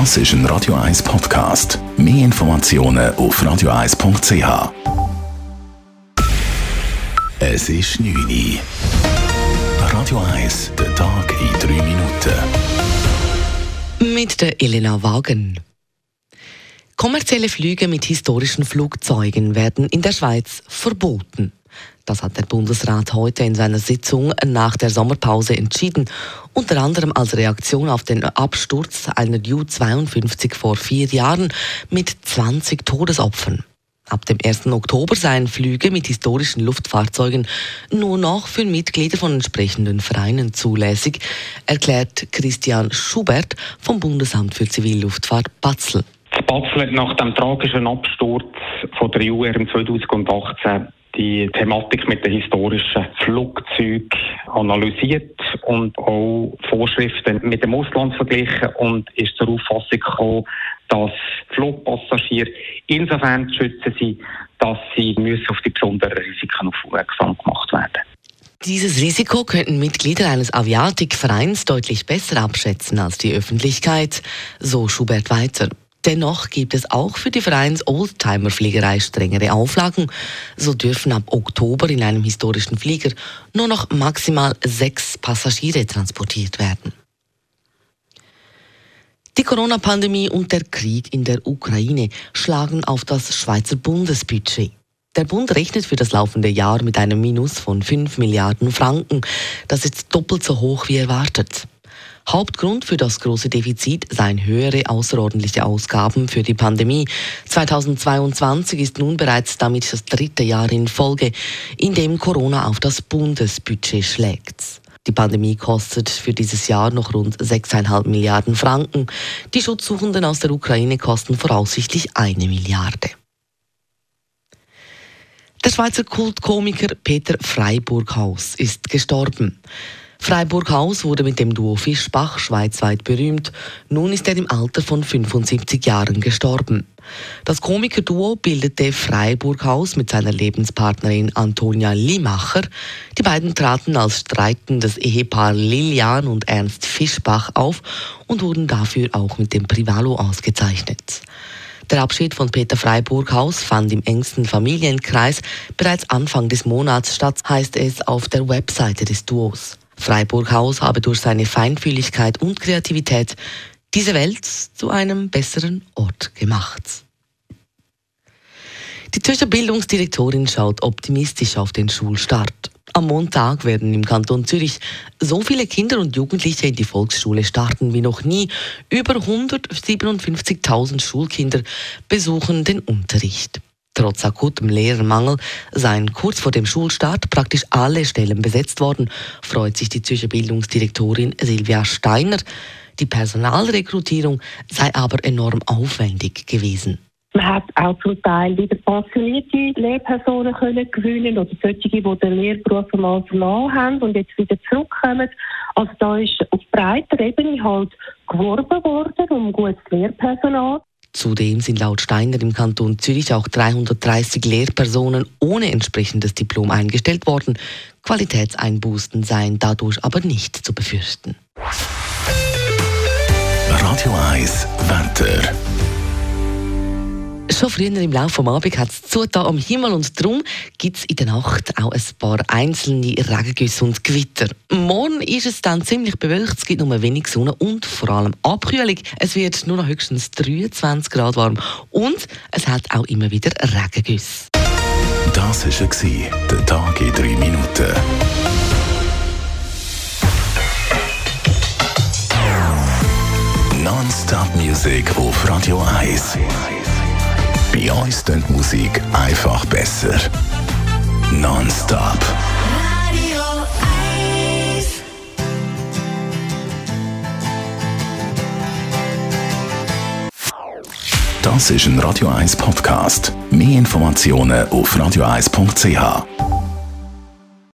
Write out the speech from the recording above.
Das ist ein Radio 1 Podcast. Mehr Informationen auf radio1.ch. Es ist 9 Uhr. Radio 1, der Tag in 3 Minuten. Mit der Elena Wagen. Kommerzielle Flüge mit historischen Flugzeugen werden in der Schweiz verboten. Das hat der Bundesrat heute in seiner Sitzung nach der Sommerpause entschieden, unter anderem als Reaktion auf den Absturz einer U-52 vor vier Jahren mit 20 Todesopfern. Ab dem 1. Oktober seien Flüge mit historischen Luftfahrzeugen nur noch für Mitglieder von entsprechenden Vereinen zulässig, erklärt Christian Schubert vom Bundesamt für Zivilluftfahrt Batzel. Batzel hat nach dem tragischen Absturz von der UR im 2018 die Thematik mit den historischen Flugzeugen analysiert und auch Vorschriften mit dem Ausland verglichen und ist zur Auffassung gekommen, dass Flugpassagiere insofern zu schützen sind, dass sie müssen auf die besonderen Risiken aufmerksam gemacht werden. Dieses Risiko könnten Mitglieder eines Aviatikvereins deutlich besser abschätzen als die Öffentlichkeit, so Schubert weiter. Dennoch gibt es auch für die Vereins Oldtimer-Fliegerei strengere Auflagen. So dürfen ab Oktober in einem historischen Flieger nur noch maximal sechs Passagiere transportiert werden. Die Corona-Pandemie und der Krieg in der Ukraine schlagen auf das Schweizer Bundesbudget. Der Bund rechnet für das laufende Jahr mit einem Minus von 5 Milliarden Franken. Das ist doppelt so hoch wie erwartet. Hauptgrund für das große Defizit seien höhere außerordentliche Ausgaben für die Pandemie. 2022 ist nun bereits damit das dritte Jahr in Folge, in dem Corona auf das Bundesbudget schlägt. Die Pandemie kostet für dieses Jahr noch rund 6,5 Milliarden Franken. Die Schutzsuchenden aus der Ukraine kosten voraussichtlich eine Milliarde. Der Schweizer Kultkomiker Peter Freiburghaus ist gestorben. Freiburg-Haus wurde mit dem Duo Fischbach schweizweit berühmt. Nun ist er im Alter von 75 Jahren gestorben. Das Komikerduo bildete Freiburg-Haus mit seiner Lebenspartnerin Antonia Limacher. Die beiden traten als streitendes Ehepaar Lilian und Ernst Fischbach auf und wurden dafür auch mit dem Privalo ausgezeichnet. Der Abschied von Peter Freiburghaus fand im engsten Familienkreis bereits Anfang des Monats statt, heißt es auf der Webseite des Duos. Freiburghaus habe durch seine Feinfühligkeit und Kreativität diese Welt zu einem besseren Ort gemacht. Die Zürcher Bildungsdirektorin schaut optimistisch auf den Schulstart. Am Montag werden im Kanton Zürich so viele Kinder und Jugendliche in die Volksschule starten wie noch nie. Über 157.000 Schulkinder besuchen den Unterricht. Trotz akutem Lehrermangel seien kurz vor dem Schulstart praktisch alle Stellen besetzt worden, freut sich die Zürcher Bildungsdirektorin Silvia Steiner. Die Personalrekrutierung sei aber enorm aufwendig gewesen. Man hat auch zum Teil wieder pensionierte Lehrpersonen können gewinnen oder solche, die den Lehrberuf einmal verloren haben und jetzt wieder zurückkommen. Also da ist auf breiter Ebene halt geworben worden um gutes Lehrpersonal. Zudem sind laut Steiner im Kanton Zürich auch 330 Lehrpersonen ohne entsprechendes Diplom eingestellt worden. Qualitätseinbußen seien dadurch aber nicht zu befürchten. Radio 1 Wetter. Schon früher im Laufe des Abends hat es zugetan am Himmel und darum gibt es in der Nacht auch ein paar einzelne Regengüsse und Gewitter. Morgen ist es dann ziemlich bewölkt, es gibt nur wenig Sonne und vor allem Abkühlung. Es wird nur noch höchstens 23 Grad warm und es hat auch immer wieder Regengüsse. Das war der Tag in drei Minuten. Non-Stop-Musik auf Radio 1. Bei uns klingt Musik einfach besser. Non-stop. Radio 1. Das ist ein Radio 1 Podcast. Mehr Informationen auf radio1.ch.